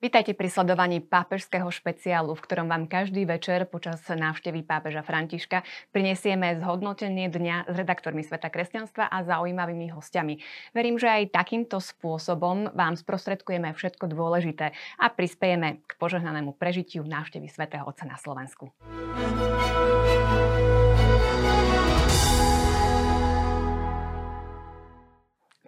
Vítajte pri sledovaní pápežského špeciálu, v ktorom vám každý večer počas návštevy pápeža Františka prinesieme zhodnotenie dňa s redaktormi Sveta kresťanstva a zaujímavými hostiami. Verím, že aj takýmto spôsobom vám sprostredkujeme všetko dôležité a prispiejeme k požehnanému prežitiu návštevy Svetého Otca na Slovensku.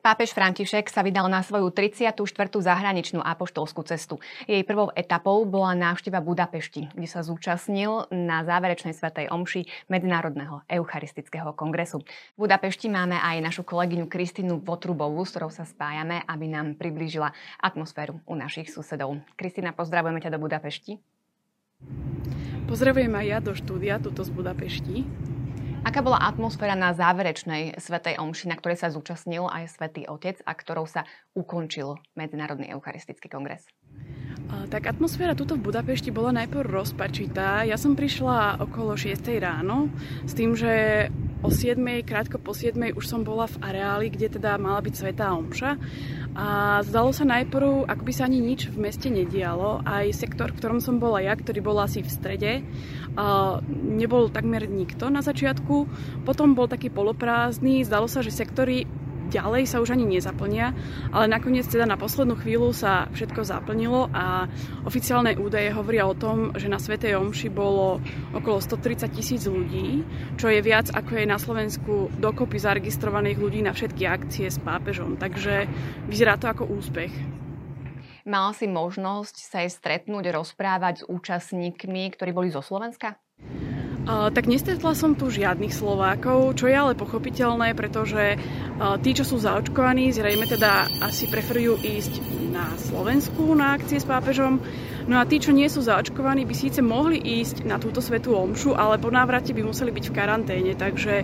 Pápež František sa vydal na svoju 34. zahraničnú apoštolskú cestu. Jej prvou etapou bola návšteva Budapešti, kde sa zúčastnil na záverečnej svetej omši Medzinárodného eucharistického kongresu. V Budapešti máme aj našu kolegyňu Kristínu Votrubovú, s ktorou sa spájame, aby nám priblížila atmosféru u našich susedov. Kristína, pozdravujeme ťa do Budapešti. Pozdravujem aj ja do štúdia, tuto z Budapešti. Aká bola atmosféra na záverečnej Svetej Omši, na ktorej sa zúčastnil aj Svetý Otec a ktorou sa ukončil Medzinárodný eucharistický kongres? Tak atmosféra tuto v Budapešti bola najprv rozpačitá. Ja som prišla okolo 6 ráno s tým, že o 7, krátko po 7 už som bola v areáli, kde teda mala byť Svetá Omša. A zdalo sa najprv, ako by sa ani nič v meste nedialo. Aj sektor, v ktorom som bola ja, ktorý bol asi v strede, nebol takmer nikto na začiatku. Potom bol taký poloprázdny. Zdalo sa, že sektory ďalej sa už ani nezaplnia, ale nakoniec teda na poslednú chvíľu sa všetko zaplnilo a oficiálne údaje hovoria o tom, že na Svetej Omši bolo okolo 130 tisíc ľudí, čo je viac ako je na Slovensku dokopy zaregistrovaných ľudí na všetky akcie s pápežom. Takže vyzerá to ako úspech. Mala si možnosť sa aj stretnúť, rozprávať s účastníkmi, ktorí boli zo Slovenska? Tak nestretla som tu žiadnych Slovákov, čo je ale pochopiteľné, pretože tí, čo sú zaočkovaní, zrejme teda asi preferujú ísť na Slovensku na akcie s pápežom. No a tí, čo nie sú zaočkovaní, by síce mohli ísť na túto svetú omšu, ale po návrate by museli byť v karanténe, takže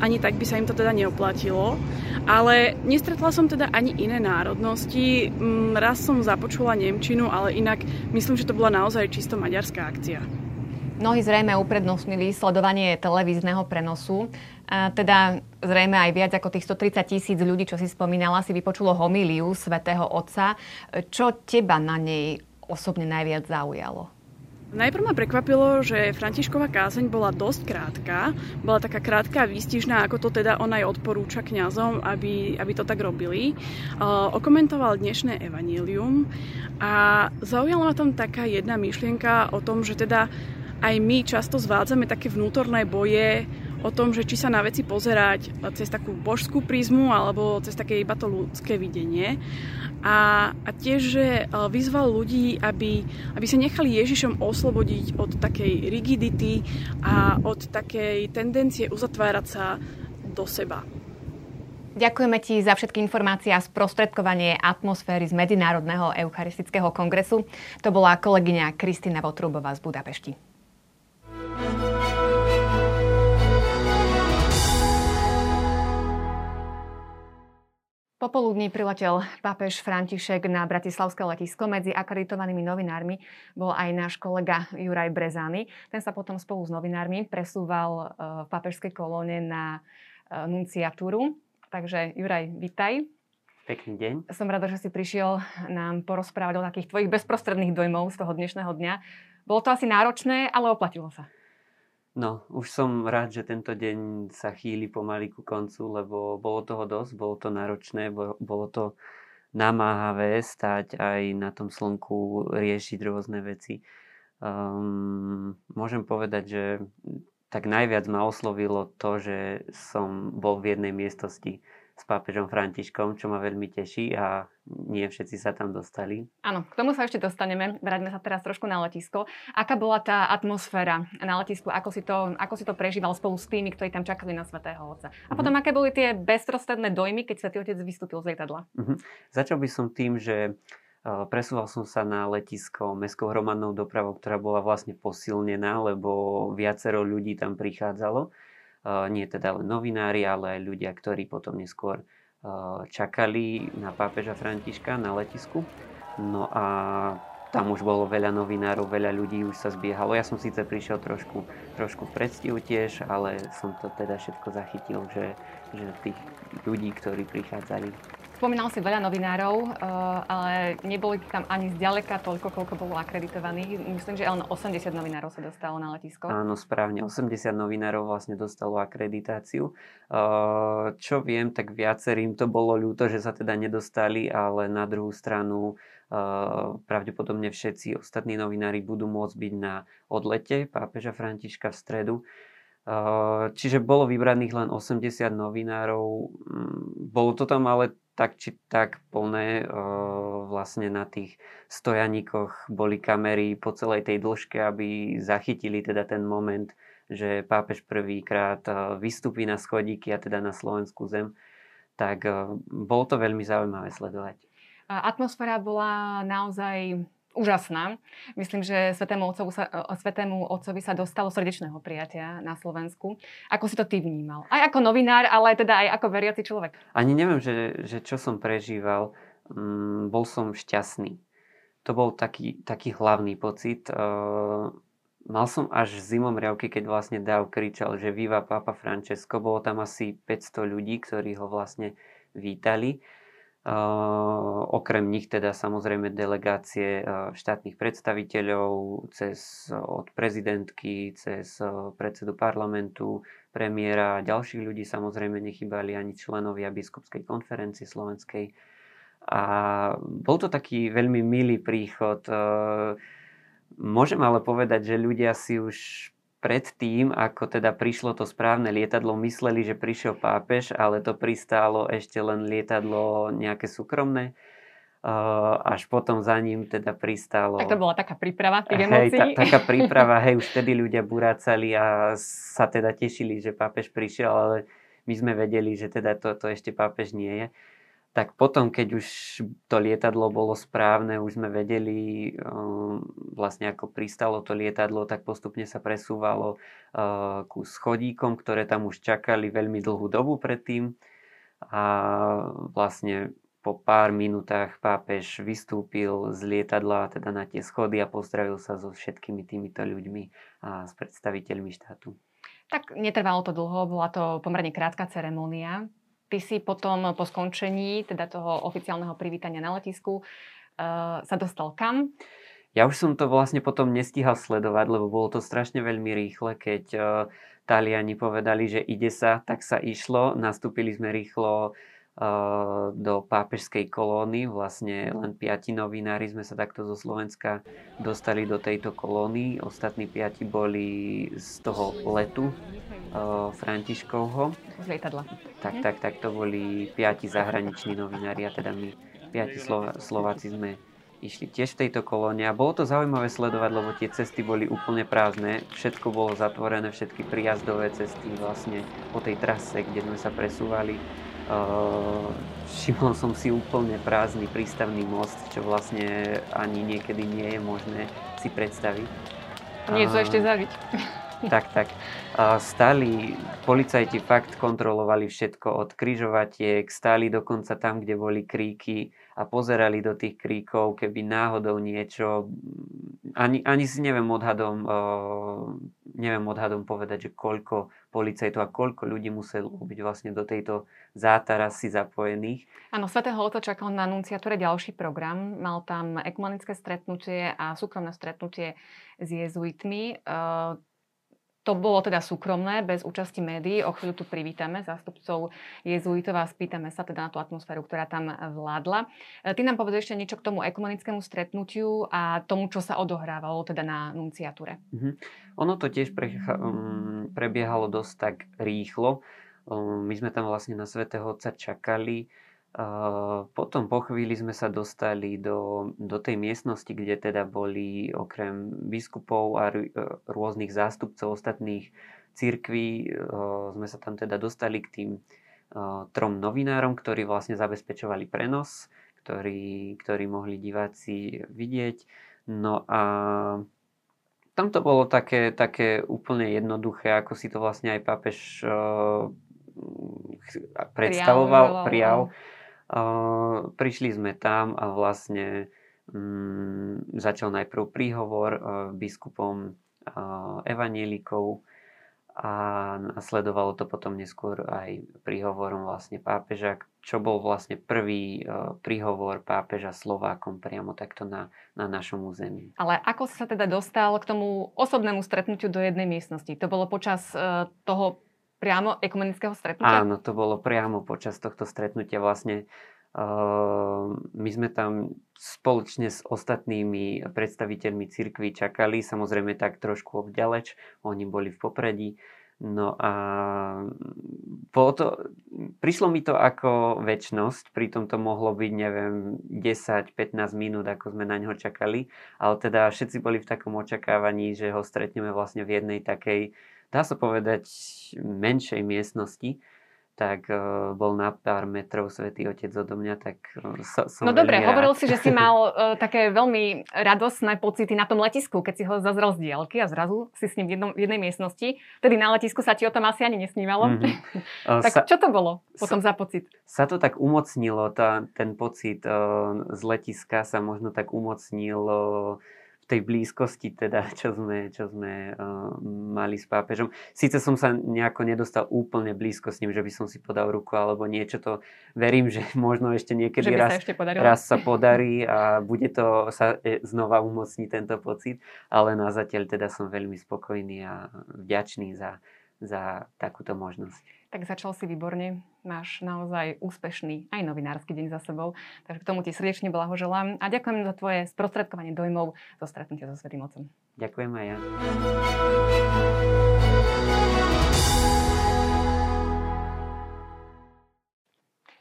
ani tak by sa im to teda neoplatilo. Ale nestretla som teda ani iné národnosti. Mm, raz som započula Nemčinu, ale inak myslím, že to bola naozaj čisto maďarská akcia. Mnohí zrejme uprednostnili sledovanie televízneho prenosu. A teda zrejme aj viac ako tých 130 tisíc ľudí, čo si spomínala, si vypočulo homíliu svätého Otca. Čo teba na nej osobne najviac zaujalo? Najprv ma prekvapilo, že Františková kázeň bola dosť krátka. Bola taká krátka a výstižná, ako to teda on aj odporúča kňazom, aby, aby to tak robili. Uh, okomentoval dnešné evanílium a zaujala ma tam taká jedna myšlienka o tom, že teda aj my často zvádzame také vnútorné boje o tom, že či sa na veci pozerať cez takú božskú prízmu alebo cez také iba to ľudské videnie. A, a tiež, že e, vyzval ľudí, aby, aby sa nechali Ježišom oslobodiť od takej rigidity a od takej tendencie uzatvárať sa do seba. Ďakujeme ti za všetky informácie a sprostredkovanie atmosféry z Medzinárodného eucharistického kongresu. To bola kolegyňa Kristina Votrubová z Budapešti. Popoludní priletel pápež František na Bratislavské letisko. Medzi akreditovanými novinármi bol aj náš kolega Juraj Brezány. Ten sa potom spolu s novinármi presúval e, v pápežskej kolóne na e, nunciatúru. Takže Juraj, vitaj. Pekný deň. Som rada, že si prišiel nám porozprávať o takých tvojich bezprostredných dojmov z toho dnešného dňa. Bolo to asi náročné, ale oplatilo sa. No, už som rád, že tento deň sa chýli pomaly ku koncu, lebo bolo toho dosť, bolo to náročné, bolo to namáhavé stať aj na tom slnku, riešiť rôzne veci. Um, môžem povedať, že tak najviac ma oslovilo to, že som bol v jednej miestnosti s pápežom Františkom, čo ma veľmi teší a nie všetci sa tam dostali. Áno, k tomu sa ešte dostaneme. Vráťme sa teraz trošku na letisko. Aká bola tá atmosféra na letisku? Ako si to, ako si to prežíval spolu s tými, ktorí tam čakali na Svetého Otca? A potom, mm-hmm. aké boli tie bezprostredné dojmy, keď Svetý Otec vystúpil z lietadla? Mm-hmm. Začal by som tým, že Presúval som sa na letisko mestskou hromadnou dopravou, ktorá bola vlastne posilnená, lebo viacero ľudí tam prichádzalo nie teda len novinári, ale aj ľudia, ktorí potom neskôr čakali na pápeža Františka na letisku. No a tam už bolo veľa novinárov, veľa ľudí už sa zbiehalo. Ja som síce prišiel trošku, trošku v predstihu tiež, ale som to teda všetko zachytil, že, že tých ľudí, ktorí prichádzali, Spomínal si veľa novinárov, uh, ale neboli tam ani zďaleka toľko, koľko bolo akreditovaných. Myslím, že len 80 novinárov sa dostalo na letisko. Áno, správne. 80 novinárov vlastne dostalo akreditáciu. Uh, čo viem, tak viacerým to bolo ľúto, že sa teda nedostali, ale na druhú stranu uh, pravdepodobne všetci ostatní novinári budú môcť byť na odlete pápeža Františka v stredu. Čiže bolo vybraných len 80 novinárov. Mm, bolo to tam ale tak či tak plné. Vlastne na tých stojaníkoch boli kamery po celej tej dĺžke, aby zachytili teda ten moment, že pápež prvýkrát vystúpi na schodíky a teda na slovenskú zem. Tak bolo to veľmi zaujímavé sledovať. Atmosféra bola naozaj úžasná. Myslím, že Svetému Otcovi sa, Svetému Otcovi sa dostalo srdečného prijatia na Slovensku. Ako si to ty vnímal? Aj ako novinár, ale teda aj ako veriaci človek. Ani neviem, že, že čo som prežíval. Mm, bol som šťastný. To bol taký, taký hlavný pocit. Uh, mal som až zimom riavky, keď vlastne Dav kričal, že Viva Papa Francesco. Bolo tam asi 500 ľudí, ktorí ho vlastne vítali. Okrem nich teda samozrejme delegácie štátnych predstaviteľov cez od prezidentky, cez predsedu parlamentu, premiéra a ďalších ľudí samozrejme nechybali ani členovia biskupskej konferencie slovenskej. A bol to taký veľmi milý príchod. Môžem ale povedať, že ľudia si už predtým, ako teda prišlo to správne lietadlo, mysleli, že prišiel pápež, ale to pristálo ešte len lietadlo nejaké súkromné. Uh, až potom za ním teda pristálo... Tak to bola taká príprava tých hej, ta, taká príprava, hej, už vtedy ľudia burácali a sa teda tešili, že pápež prišiel, ale my sme vedeli, že teda to, to ešte pápež nie je tak potom, keď už to lietadlo bolo správne, už sme vedeli um, vlastne ako pristalo to lietadlo, tak postupne sa presúvalo uh, ku schodíkom, ktoré tam už čakali veľmi dlhú dobu predtým. A vlastne po pár minútach pápež vystúpil z lietadla teda na tie schody a pozdravil sa so všetkými týmito ľuďmi a s predstaviteľmi štátu. Tak netrvalo to dlho, bola to pomerne krátka ceremonia. Ty si potom po skončení teda toho oficiálneho privítania na letisku uh, sa dostal kam? Ja už som to vlastne potom nestíhal sledovať, lebo bolo to strašne veľmi rýchle, keď uh, Taliani povedali, že ide sa, tak sa išlo. Nastúpili sme rýchlo do pápežskej kolóny. Vlastne len piati novinári sme sa takto zo Slovenska dostali do tejto kolóny. Ostatní piati boli z toho letu Františkovho. Z lietadla. Tak, tak, tak to boli piati zahraniční novinári a teda my piati Slova, Slováci sme išli tiež v tejto kolóne a bolo to zaujímavé sledovať, lebo tie cesty boli úplne prázdne, všetko bolo zatvorené, všetky príjazdové cesty vlastne po tej trase, kde sme sa presúvali všimol som si úplne prázdny prístavný most, čo vlastne ani niekedy nie je možné si predstaviť. Nie to ešte zažiť. Tak, tak. Uh, stáli, policajti fakt kontrolovali všetko od kryžovatiek, stáli dokonca tam, kde boli kríky a pozerali do tých kríkov, keby náhodou niečo, ani, ani si neviem odhadom, neviem odhadom povedať, že koľko policajtov a koľko ľudí muselo byť vlastne do tejto zátarasy zapojených. Áno, Svetého Otca čakal na nunciatúre ďalší program. Mal tam ekumenické stretnutie a súkromné stretnutie s jezuitmi. Uh, to bolo teda súkromné, bez účasti médií. O chvíľu tu privítame zástupcov jezuitov a spýtame sa teda na tú atmosféru, ktorá tam vládla. E, ty nám povedz ešte niečo k tomu ekumenickému stretnutiu a tomu, čo sa odohrávalo teda na nunciatúre. Mm-hmm. Ono to tiež precha- um, prebiehalo dosť tak rýchlo. Um, my sme tam vlastne na svätého Otca čakali potom po chvíli sme sa dostali do, do tej miestnosti, kde teda boli okrem biskupov a e, rôznych zástupcov ostatných církví, sme sa tam teda dostali k tým trom novinárom, ktorí vlastne zabezpečovali prenos, ktorí, ktorí mohli diváci vidieť. No a tam to bolo také, také úplne jednoduché, ako si to vlastne aj pápež predstavoval, prijal. prijal prišli sme tam a vlastne um, začal najprv príhovor uh, biskupom uh, evanielikov a nasledovalo to potom neskôr aj príhovorom vlastne pápeža, čo bol vlastne prvý uh, príhovor pápeža Slovákom priamo takto na, na našom území. Ale ako sa teda dostal k tomu osobnému stretnutiu do jednej miestnosti? To bolo počas toho priamo ekumenického stretnutia? Áno, to bolo priamo počas tohto stretnutia vlastne Ehm, my sme tam spoločne s ostatnými predstaviteľmi cirkvi čakali, samozrejme tak trošku obďaleč, oni boli v popredí. No a bolo to, prišlo mi to ako väčnosť, pritom to mohlo byť, neviem, 10-15 minút, ako sme na ňo čakali, ale teda všetci boli v takom očakávaní, že ho stretneme vlastne v jednej takej, dá sa povedať, menšej miestnosti tak uh, bol na pár metrov Svetý Otec odo mňa, tak uh, som No dobre, rád. hovoril si, že si mal uh, také veľmi radosné pocity na tom letisku, keď si ho zazrel z diaľky a zrazu si s ním v, jednom, v jednej miestnosti. Tedy na letisku sa ti o tom asi ani nesnívalo. Mm-hmm. Uh, tak sa, čo to bolo potom sa, za pocit? Sa to tak umocnilo, tá, ten pocit uh, z letiska sa možno tak umocnil uh, tej blízkosti, teda, čo sme, čo sme uh, mali s pápežom. Sice som sa nejako nedostal úplne blízko s ním, že by som si podal ruku alebo niečo, to verím, že možno ešte niekedy raz, sa, ešte raz sa podarí a bude to sa e, znova umocniť tento pocit, ale na zatiaľ teda som veľmi spokojný a vďačný za, za takúto možnosť tak začal si výborne. Máš naozaj úspešný aj novinársky deň za sebou. Takže k tomu ti srdečne blahoželám a ďakujem za tvoje sprostredkovanie dojmov zo stretnutia so Svetým Otcom. Ďakujem aj ja.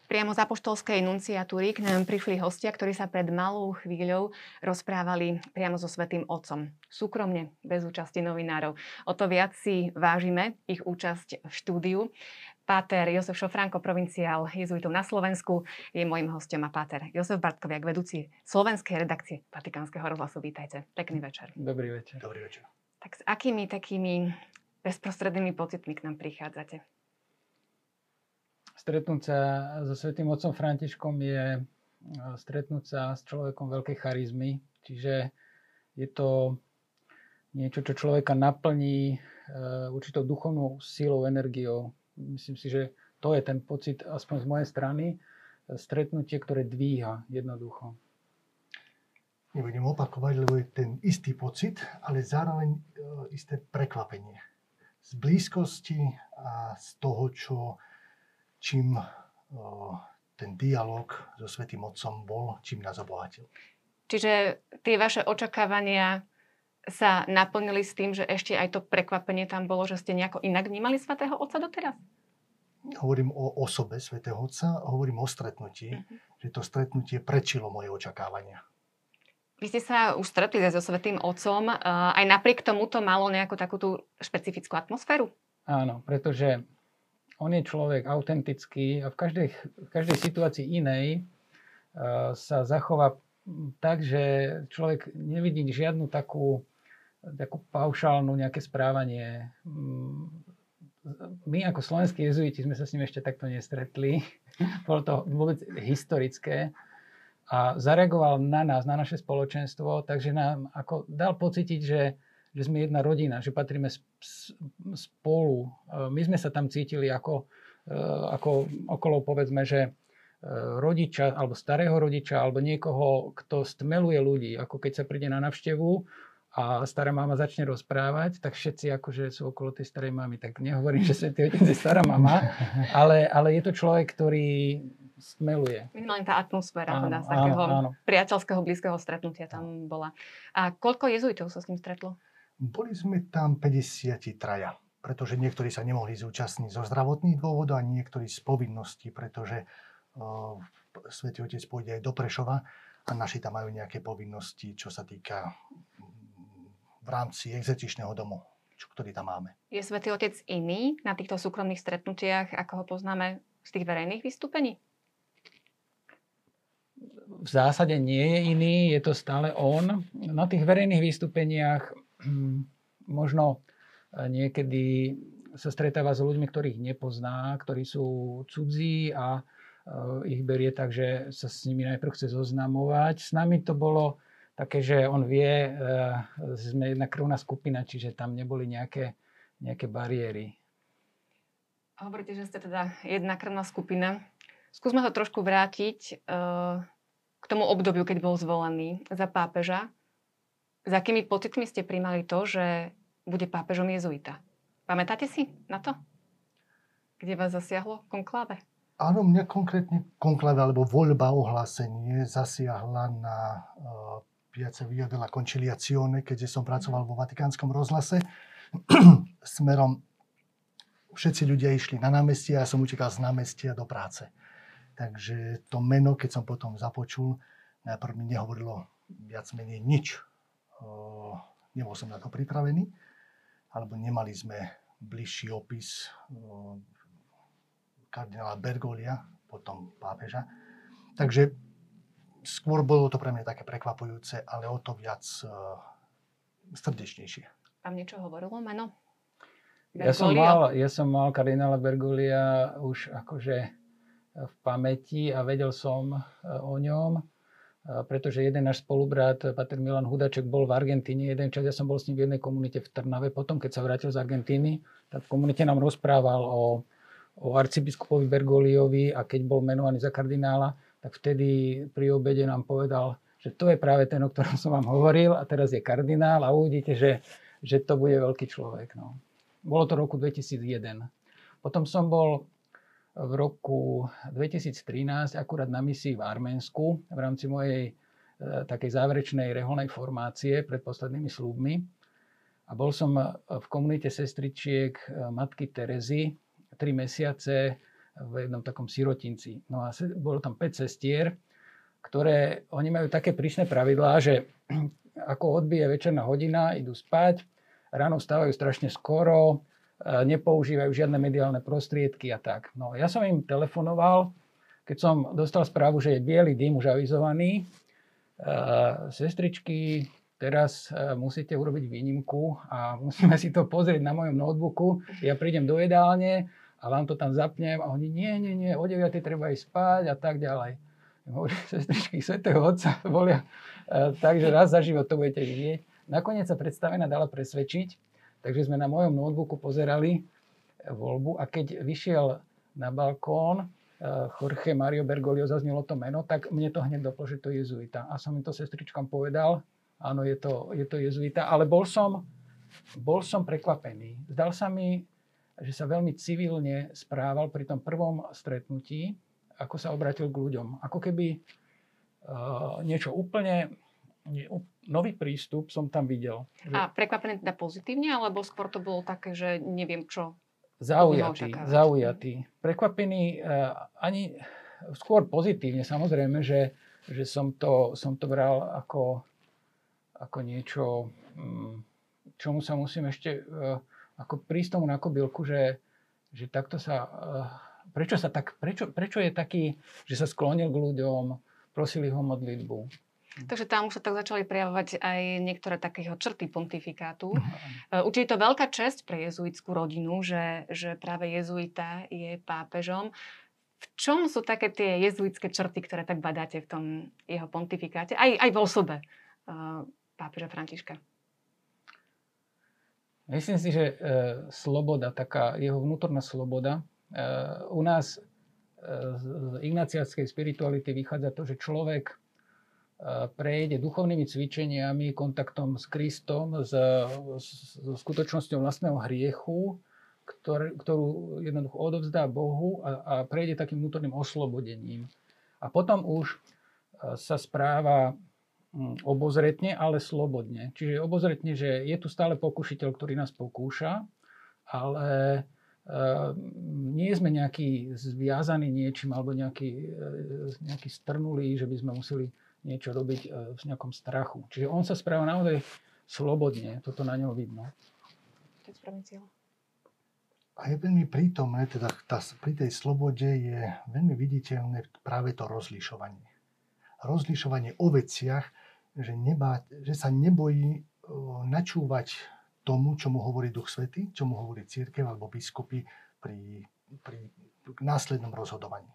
Priamo z apoštolskej nunciatúry k nám prišli hostia, ktorí sa pred malou chvíľou rozprávali priamo so Svetým Otcom. Súkromne, bez účasti novinárov. O to viac si vážime ich účasť v štúdiu. Páter Jozef Šofránko, provinciál jezuitov na Slovensku, je môjim hostom a páter Jozef Bartkoviak, vedúci slovenskej redakcie Vatikánskeho rozhlasu. Vítajte. Pekný večer. Dobrý večer. Dobrý večer. Tak s akými takými bezprostrednými pocitmi k nám prichádzate? Stretnúť sa so Svetým Otcom Františkom je stretnúť sa s človekom veľkej charizmy, čiže je to niečo, čo človeka naplní určitou duchovnou sílou, energiou. Myslím si, že to je ten pocit, aspoň z mojej strany, stretnutie, ktoré dvíha jednoducho. Nebudem opakovať, lebo je ten istý pocit, ale zároveň isté prekvapenie. Z blízkosti a z toho, čo čím ten dialog so Svetým Otcom bol, čím nás obohatil. Čiže tie vaše očakávania sa naplnili s tým, že ešte aj to prekvapenie tam bolo, že ste nejako inak vnímali Svetého Otca doteraz? Hovorím o osobe Svetého Otca, hovorím o stretnutí, uh-huh. že to stretnutie prečilo moje očakávania. Vy ste sa už stretli so Svetým Otcom, aj napriek tomu to malo nejakú takú tú špecifickú atmosféru? Áno, pretože on je človek autentický a v každej, v každej situácii inej uh, sa zachová tak, že človek nevidí žiadnu takú, takú paušálnu nejaké správanie. My ako slovenskí jezuiti sme sa s ním ešte takto nestretli. Bolo to vôbec historické a zareagoval na nás, na naše spoločenstvo, takže nám ako dal pocítiť, že že sme jedna rodina, že patríme spolu. E, my sme sa tam cítili ako, e, ako okolo, povedzme, že e, rodiča, alebo starého rodiča, alebo niekoho, kto stmeluje ľudí. Ako keď sa príde na navštevu a stará mama začne rozprávať, tak všetci akože sú okolo tej starej mamy. Tak nehovorím, že svetý otec je stará mama, ale, ale je to človek, ktorý stmeluje. Minimálne tá atmosféra áno, teda, z takého áno, áno. priateľského, blízkeho stretnutia tam bola. A koľko jezuitov sa s ním stretlo? Boli sme tam 53, pretože niektorí sa nemohli zúčastniť zo zdravotných dôvodov a niektorí z povinností, pretože uh, Svetý Otec pôjde aj do Prešova a naši tam majú nejaké povinnosti, čo sa týka v rámci exercičného domu, čo, ktorý tam máme. Je Svetý Otec iný na týchto súkromných stretnutiach, ako ho poznáme z tých verejných vystúpení? v zásade nie je iný, je to stále on. Na tých verejných vystúpeniach možno eh, niekedy sa stretáva s ľuďmi, ktorých nepozná, ktorí sú cudzí a eh, ich berie tak, že sa s nimi najprv chce zoznamovať. S nami to bolo také, že on vie, eh, sme jedna krvná skupina, čiže tam neboli nejaké, nejaké bariéry. Hovoríte, že ste teda jedna krvná skupina. Skúsme to trošku vrátiť k tomu obdobiu, keď bol zvolený za pápeža. Za akými pocitmi ste príjmali to, že bude pápežom jezuita? Pamätáte si na to? Kde vás zasiahlo konkláve? Áno, mňa konkrétne konklave alebo voľba ohlásenie zasiahla na uh, Piace Via della Conciliazione, keďže som pracoval vo Vatikánskom rozhlase. Smerom všetci ľudia išli na námestie a ja som utekal z námestia do práce. Takže to meno, keď som potom započul, najprv mi nehovorilo viac menej nič. Nebol som na to pripravený, alebo nemali sme bližší opis kardinála Bergolia, potom pápeža. Takže skôr bolo to pre mňa také prekvapujúce, ale o to viac uh, srdečnejšie. Vám niečo hovorilo meno? Ja som, mal, ja som mal kardinála Bergolia už akože v pamäti a vedel som o ňom, uh, pretože jeden náš spolubrat, Pater Milan Hudaček, bol v Argentíne jeden čas. Ja som bol s ním v jednej komunite v Trnave. Potom, keď sa vrátil z Argentíny, tak v komunite nám rozprával o o arcibiskupovi Bergoliovi a keď bol menovaný za kardinála, tak vtedy pri obede nám povedal, že to je práve ten, o ktorom som vám hovoril a teraz je kardinál a uvidíte, že, že to bude veľký človek. No. Bolo to roku 2001. Potom som bol v roku 2013 akurát na misii v Arménsku v rámci mojej e, takej záverečnej reholnej formácie pred poslednými slúbmi. A bol som v komunite sestričiek e, matky Terezy, 3 mesiace v jednom takom sirotinci. No a bolo tam 5 sestier, ktoré, oni majú také prísne pravidlá, že ako odbije večerná hodina, idú spať, ráno vstávajú strašne skoro, e, nepoužívajú žiadne mediálne prostriedky a tak. No ja som im telefonoval, keď som dostal správu, že je biely dým už avizovaný, e, sestričky, teraz e, musíte urobiť výnimku a musíme si to pozrieť na mojom notebooku. Ja prídem do jedálne, a vám to tam zapnem a oni nie, nie, nie, o 9 treba ísť spať a tak ďalej. Hovorí, sestričky Svetého Otca volia, takže raz za život to budete vidieť. Nakoniec sa predstavená dala presvedčiť, takže sme na mojom notebooku pozerali voľbu a keď vyšiel na balkón e, Jorge Mario Bergoglio, zaznelo to meno, tak mne to hneď doplo, že to je jezuita. A som mi to sestričkám povedal, áno, je to, je to jezuita, ale bol som, bol som prekvapený. Zdal sa mi, že sa veľmi civilne správal pri tom prvom stretnutí, ako sa obratil k ľuďom. Ako keby uh, niečo úplne nový prístup som tam videl. Že... A prekvapené teda pozitívne, alebo skôr to bolo také, že neviem čo? Zaujatý, zaujatý. Prekvapený uh, ani skôr pozitívne, samozrejme, že, že som, to, som to bral ako, ako niečo, um, čomu sa musím ešte uh, ako prísť tomu na kobylku, že, že takto sa... Uh, prečo, sa tak, prečo, prečo je taký, že sa sklonil k ľuďom, prosili ho modlitbu. Takže tam už sa tak začali prejavovať aj niektoré takého črty pontifikátu. Uh-huh. Určite je to veľká česť pre jezuitskú rodinu, že, že práve jezuita je pápežom. V čom sú také tie jezuitské črty, ktoré tak badáte v tom jeho pontifikáte? Aj, aj v osobe uh, pápeža Františka. Myslím si, že e, sloboda, taká jeho vnútorná sloboda, e, u nás e, z ignaciatskej spirituality vychádza to, že človek prejde duchovnými cvičeniami, kontaktom s Kristom, s, s, s skutočnosťou vlastného hriechu, ktor, ktorú jednoducho odovzdá Bohu a, a prejde takým vnútorným oslobodením. A potom už e, sa správa Mm, obozretne, ale slobodne. Čiže obozretne, že je tu stále pokušiteľ, ktorý nás pokúša, ale e, nie sme nejaký zviazaní niečím alebo nejaký, e, nejaký strnulý, že by sme museli niečo robiť e, v nejakom strachu. Čiže on sa správa naozaj slobodne, toto na ňom vidno. To je správny cieľ. A je veľmi prítomné, teda tá, pri tej slobode je veľmi viditeľné práve to rozlišovanie. Rozlišovanie o veciach, že, nebá, že sa nebojí načúvať tomu, čo mu hovorí Duch Svety, čo mu hovorí církev alebo biskupy pri, pri následnom rozhodovaní.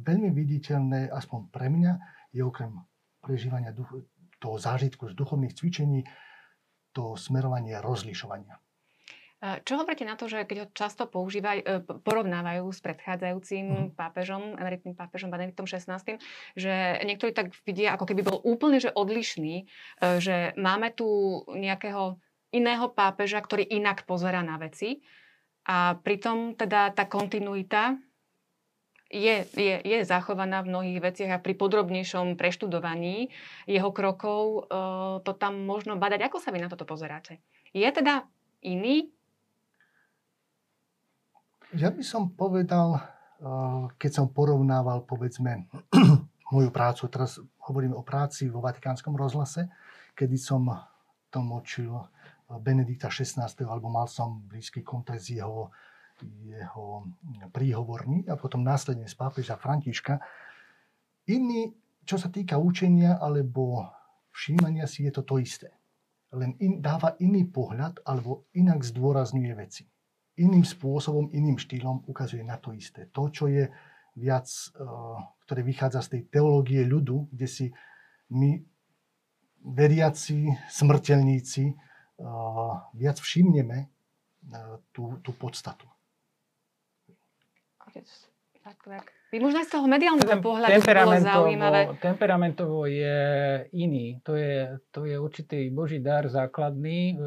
Veľmi viditeľné, aspoň pre mňa, je okrem prežívania duch, toho zážitku z duchovných cvičení, to smerovanie rozlišovania. Čo hovoríte na to, že keď ho často používajú, e, porovnávajú s predchádzajúcim mm. pápežom, emeritným pápežom Benediktom XVI, že niektorí tak vidia, ako keby bol úplne že odlišný, e, že máme tu nejakého iného pápeža, ktorý inak pozera na veci a pritom teda tá kontinuita je, je, je zachovaná v mnohých veciach a pri podrobnejšom preštudovaní jeho krokov e, to tam možno badať. Ako sa vy na toto pozeráte? Je teda iný ja by som povedal, eh, keď som porovnával, povedzme, moju prácu, teraz hovorím o práci vo Vatikánskom rozhlase, kedy som tlmočil Benedikta XVI, alebo mal som blízky kontakt s jeho, jeho príhovormi a potom následne z pápeža Františka. Iný, čo sa týka učenia alebo všímania si, je to to isté. Len in, dáva iný pohľad alebo inak zdôrazňuje veci iným spôsobom, iným štýlom ukazuje na to isté. To, čo je viac, eh, ktoré vychádza z tej teológie ľudu, kde si my, veriaci, smrteľníci, eh, viac všimneme eh, tú, tú podstatu. Vy možno aj z toho mediálneho pohľadu bolo zaujímavé. Temperamentovo je iný. To je, to je určitý boží dar základný,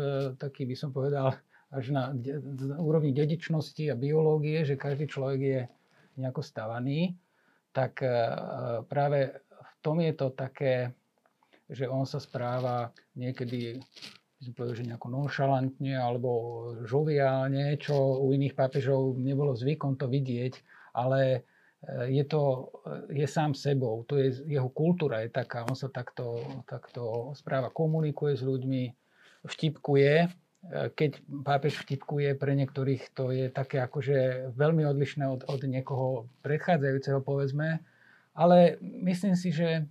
taký by som povedal, až na de- úrovni dedičnosti a biológie, že každý človek je nejako stavaný, tak e, práve v tom je to také, že on sa správa niekedy by som povedal, že nejako nonšalantne alebo žoviálne, čo u iných pápežov nebolo zvykom to vidieť, ale e, je to, je sám sebou, to je, jeho kultúra je taká, on sa takto, takto správa, komunikuje s ľuďmi, vtipkuje, keď pápež vtipkuje, pre niektorých to je také akože veľmi odlišné od, od niekoho predchádzajúceho, povedzme. Ale myslím si, že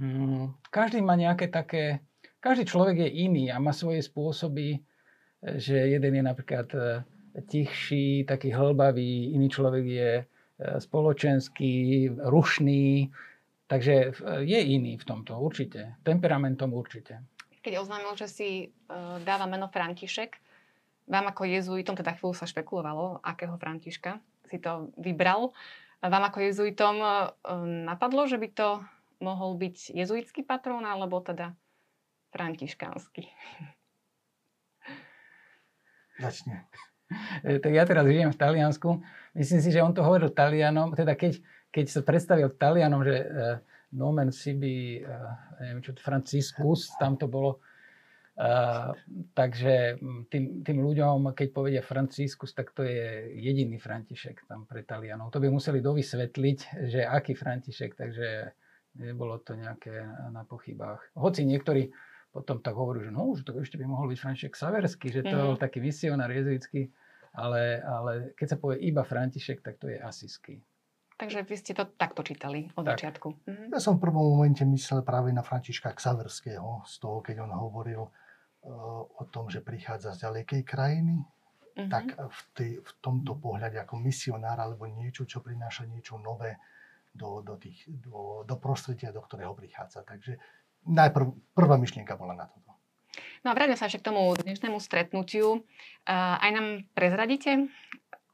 hm, každý má nejaké také... Každý človek je iný a má svoje spôsoby, že jeden je napríklad e, tichší, taký hlbavý, iný človek je e, spoločenský, rušný. Takže e, je iný v tomto, určite. Temperamentom určite keď oznámil, že si dáva meno František, vám ako jezuitom, teda chvíľu sa špekulovalo, akého Františka si to vybral. Vám ako jezuitom napadlo, že by to mohol byť jezuitský patrón, alebo teda františkánsky? Začne. E, tak ja teraz žijem v Taliansku. Myslím si, že on to hovoril Talianom, teda keď, keď sa predstavil Talianom, že uh, nomen sibi, uh, neviem čo, Franciscus, tam to bolo. Uh, takže tým, tým ľuďom, keď povedia Franciscus, tak to je jediný František tam pre Talianov. To by museli dovysvetliť, že aký František, takže nebolo to nejaké na pochybách. Hoci niektorí potom tak hovorí, že no, že to ešte by mohol byť František Saverský, že to mm. taký misionár jezuitský, ale, ale keď sa povie iba František, tak to je asisky. Takže vy ste to takto čítali od tak. začiatku. Mhm. Ja som v prvom momente myslel práve na Františka Ksaverského, z toho, keď on hovoril uh, o tom, že prichádza z ďalekej krajiny, uh-huh. tak v, tej, v tomto pohľade ako misionár alebo niečo, čo prináša niečo nové do, do, tých, do, do prostredia, do ktorého prichádza. Takže najprv, prvá myšlienka bola na toto. No a vráťme sa ešte k tomu dnešnému stretnutiu. Uh, aj nám prezradíte,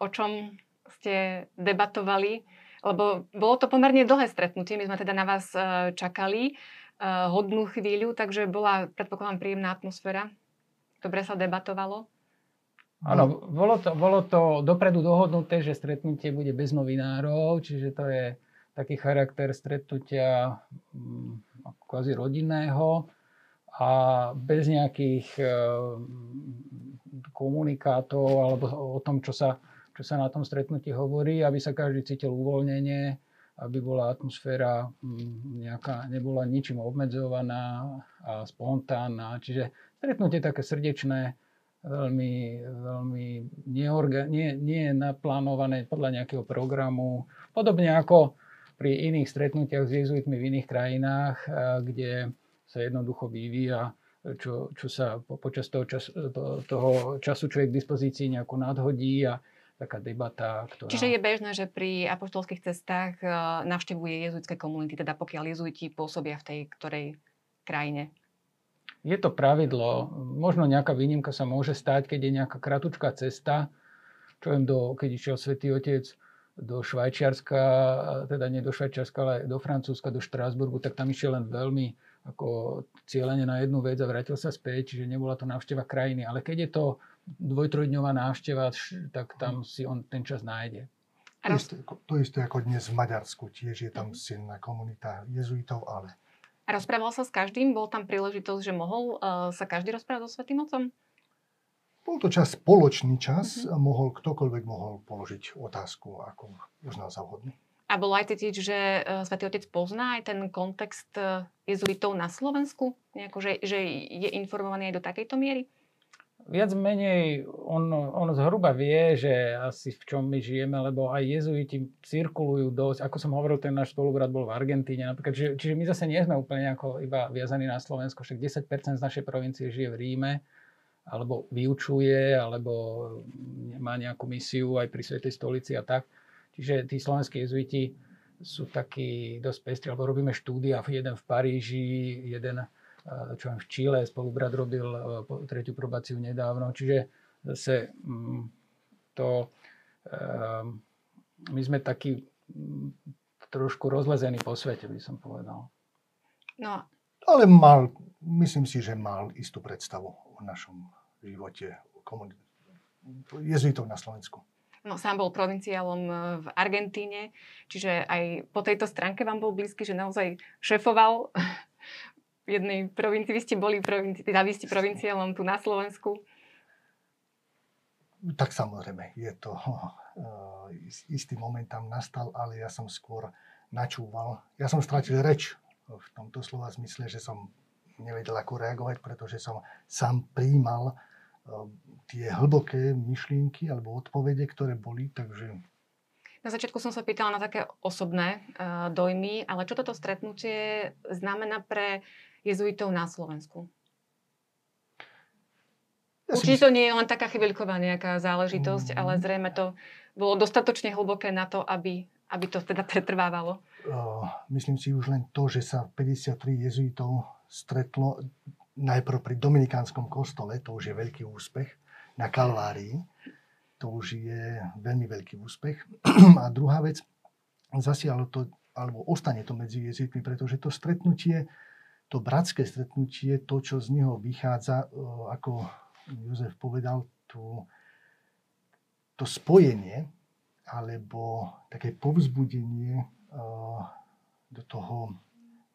o čom ste debatovali lebo bolo to pomerne dlhé stretnutie, my sme teda na vás e, čakali uh, hodnú chvíľu, takže bola, predpokladám, príjemná atmosféra. Dobre sa debatovalo. Áno, bolo to, bolo to dopredu dohodnuté, že stretnutie bude bez novinárov, čiže to je taký charakter stretnutia um, kvázi rodinného a bez nejakých uh, komunikátov alebo o tom, čo sa čo sa na tom stretnutí hovorí, aby sa každý cítil uvoľnenie, aby bola atmosféra mm, nejaká, nebola ničím obmedzovaná a spontánna. Čiže stretnutie také srdečné, veľmi, veľmi neorga, nie, nie je naplánované podľa nejakého programu. Podobne ako pri iných stretnutiach s jezuitmi v iných krajinách, kde sa jednoducho vyvíja čo, čo sa po, počas toho, čas, to, toho času človek k dispozícii nejako nadhodí a taká debata, ktorá... Čiže je bežné, že pri apoštolských cestách navštevuje jezuitské komunity, teda pokiaľ jezuiti pôsobia v tej ktorej krajine? je to pravidlo. Možno nejaká výnimka sa môže stať, keď je nejaká kratučká cesta, čo viem, do, keď išiel Svetý Otec do Švajčiarska, teda nie do Švajčiarska, ale do Francúzska, do Štrásburgu, tak tam išiel len veľmi ako cieľene na jednu vec a vrátil sa späť, čiže nebola to návšteva krajiny. Ale keď je to dvojtrojdňová návšteva, tak tam si on ten čas nájde. To isté, to isté ako dnes v Maďarsku, tiež je tam silná komunita jezuitov, ale... A rozprával sa s každým? Bol tam príležitosť, že mohol uh, sa každý rozprávať so Svetým Otcom? Bol to čas, spoločný čas a mohol, ktokoľvek mohol položiť otázku, ako uznal za vhodný. A bolo aj cítiť, že uh, Svetý Otec pozná aj ten kontext uh, jezuitov na Slovensku? Nejako, že, že je informovaný aj do takejto miery? viac menej on, on zhruba vie, že asi v čom my žijeme, lebo aj jezuiti cirkulujú dosť. Ako som hovoril, ten náš spolubrat bol v Argentíne napríklad. Čiže, čiže my zase nie sme úplne iba viazaní na Slovensko. Však 10% z našej provincie žije v Ríme alebo vyučuje, alebo má nejakú misiu aj pri Svetej stolici a tak. Čiže tí slovenskí jezuiti sú takí dosť pestri, alebo robíme štúdia, jeden v Paríži, jeden čo v Číle spolubrat robil e, tretiu probáciu nedávno. Čiže zase mm, to, e, my sme takí mm, trošku rozlezení po svete, by som povedal. No. Ale mal, myslím si, že mal istú predstavu o našom živote komunity jezuitov na Slovensku. No, sám bol provinciálom e, v Argentíne, čiže aj po tejto stránke vám bol blízky, že naozaj šefoval jednej provincii. Vy ste boli provinci, teda vy ste provinciálom tu na Slovensku. Tak samozrejme, je to uh, istý moment tam nastal, ale ja som skôr načúval. Ja som stratil reč v tomto slova zmysle, že som nevedel ako reagovať, pretože som sám príjmal uh, tie hlboké myšlienky alebo odpovede, ktoré boli, takže na začiatku som sa pýtala na také osobné uh, dojmy, ale čo toto stretnutie znamená pre jezuitov na Slovensku? Ja Určite to nie je len taká chvíľková nejaká záležitosť, mm. ale zrejme to bolo dostatočne hlboké na to, aby, aby to teda pretrvávalo. Myslím si už len to, že sa 53 jezuitov stretlo najprv pri Dominikánskom kostole, to už je veľký úspech, na Kalvárii, to už je veľmi veľký úspech. A druhá vec, zasialo to, alebo ostane to medzi jezuitmi, pretože to stretnutie to bratské stretnutie, to, čo z neho vychádza, ako Jozef povedal, tú, to spojenie alebo také povzbudenie e, do toho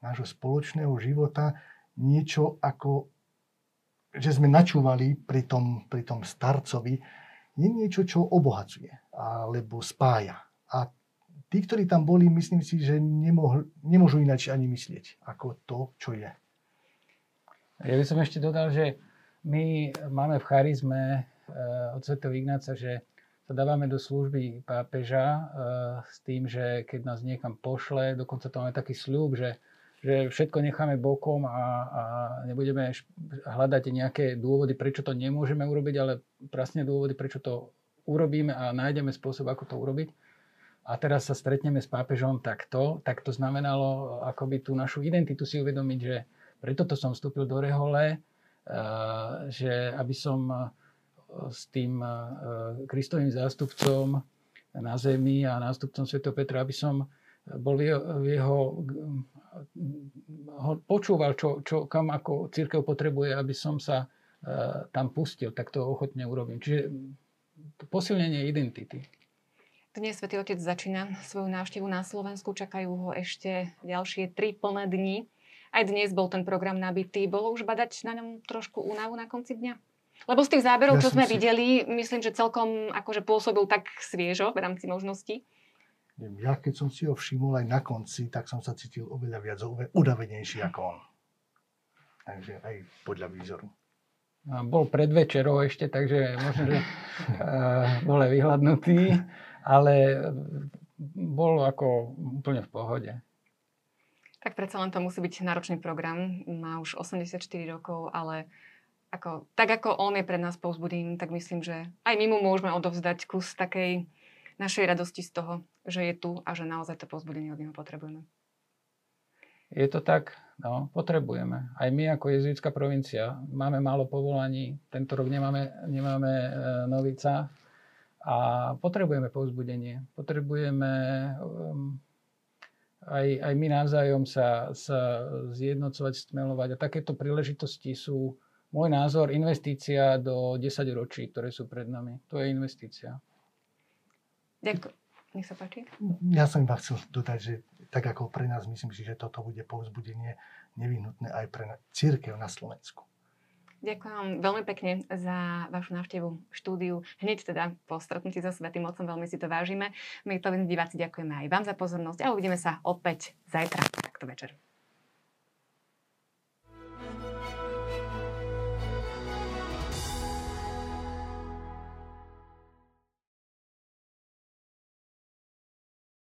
nášho spoločného života, niečo ako, že sme načúvali pri tom, pri tom starcovi, je niečo, čo obohacuje alebo spája. A tí, ktorí tam boli, myslím si, že nemohl, nemôžu ináč ani myslieť ako to, čo je. Ja by som ešte dodal, že my máme v charizme uh, od Sv. Ignáca, že sa dávame do služby pápeža uh, s tým, že keď nás niekam pošle, dokonca to máme taký sľub, že, že všetko necháme bokom a, a nebudeme hľadať nejaké dôvody, prečo to nemôžeme urobiť, ale presne dôvody, prečo to urobíme a nájdeme spôsob, ako to urobiť. A teraz sa stretneme s pápežom takto, tak to znamenalo akoby tú našu identitu si uvedomiť, že preto to som vstúpil do rehole, eh, že aby som eh, s tým eh, Kristovým zástupcom na zemi a nástupcom Sv. Petra, aby som bol v jeho, jeho ho počúval, čo, čo, kam ako církev potrebuje, aby som sa tam pustil, tak to ochotne urobím. Čiže posilnenie identity. Dnes Svetý Otec začína svoju návštevu na Slovensku, čakajú ho ešte ďalšie tri plné dni. Aj dnes bol ten program nabitý. Bolo už badať na ňom trošku únavu na konci dňa? Lebo z tých záberov, ja čo sme si... videli, myslím, že celkom akože pôsobil tak sviežo v rámci možností. Ja keď som si ho všimol aj na konci, tak som sa cítil oveľa viac udavenejší ako on. Takže aj podľa výzoru. Bol pred večerou ešte, takže možno, že uh, bol aj vyhľadnutý ale bol ako úplne v pohode. Tak predsa len to musí byť náročný program. Má už 84 rokov, ale ako, tak ako on je pre nás povzbudením, tak myslím, že aj my mu môžeme odovzdať kus takej našej radosti z toho, že je tu a že naozaj to povzbudenie od neho potrebujeme. Je to tak. No, potrebujeme. Aj my ako jezuitská provincia máme málo povolaní. Tento rok nemáme, nemáme e, novica a potrebujeme povzbudenie. Potrebujeme um, aj, aj my navzájom sa, sa zjednocovať, stmelovať. A takéto príležitosti sú, môj názor, investícia do 10 ročí, ktoré sú pred nami. To je investícia. Ďakujem. Nech sa páči. Ja som iba chcel dodať, že tak ako pre nás, myslím si, že toto bude povzbudenie nevyhnutné aj pre církev na Slovensku. Ďakujem vám veľmi pekne za vašu návštevu štúdiu. Hneď teda po stretnutí so Svetým Otcom veľmi si to vážime. My televízni diváci ďakujeme aj vám za pozornosť a uvidíme sa opäť zajtra takto večer.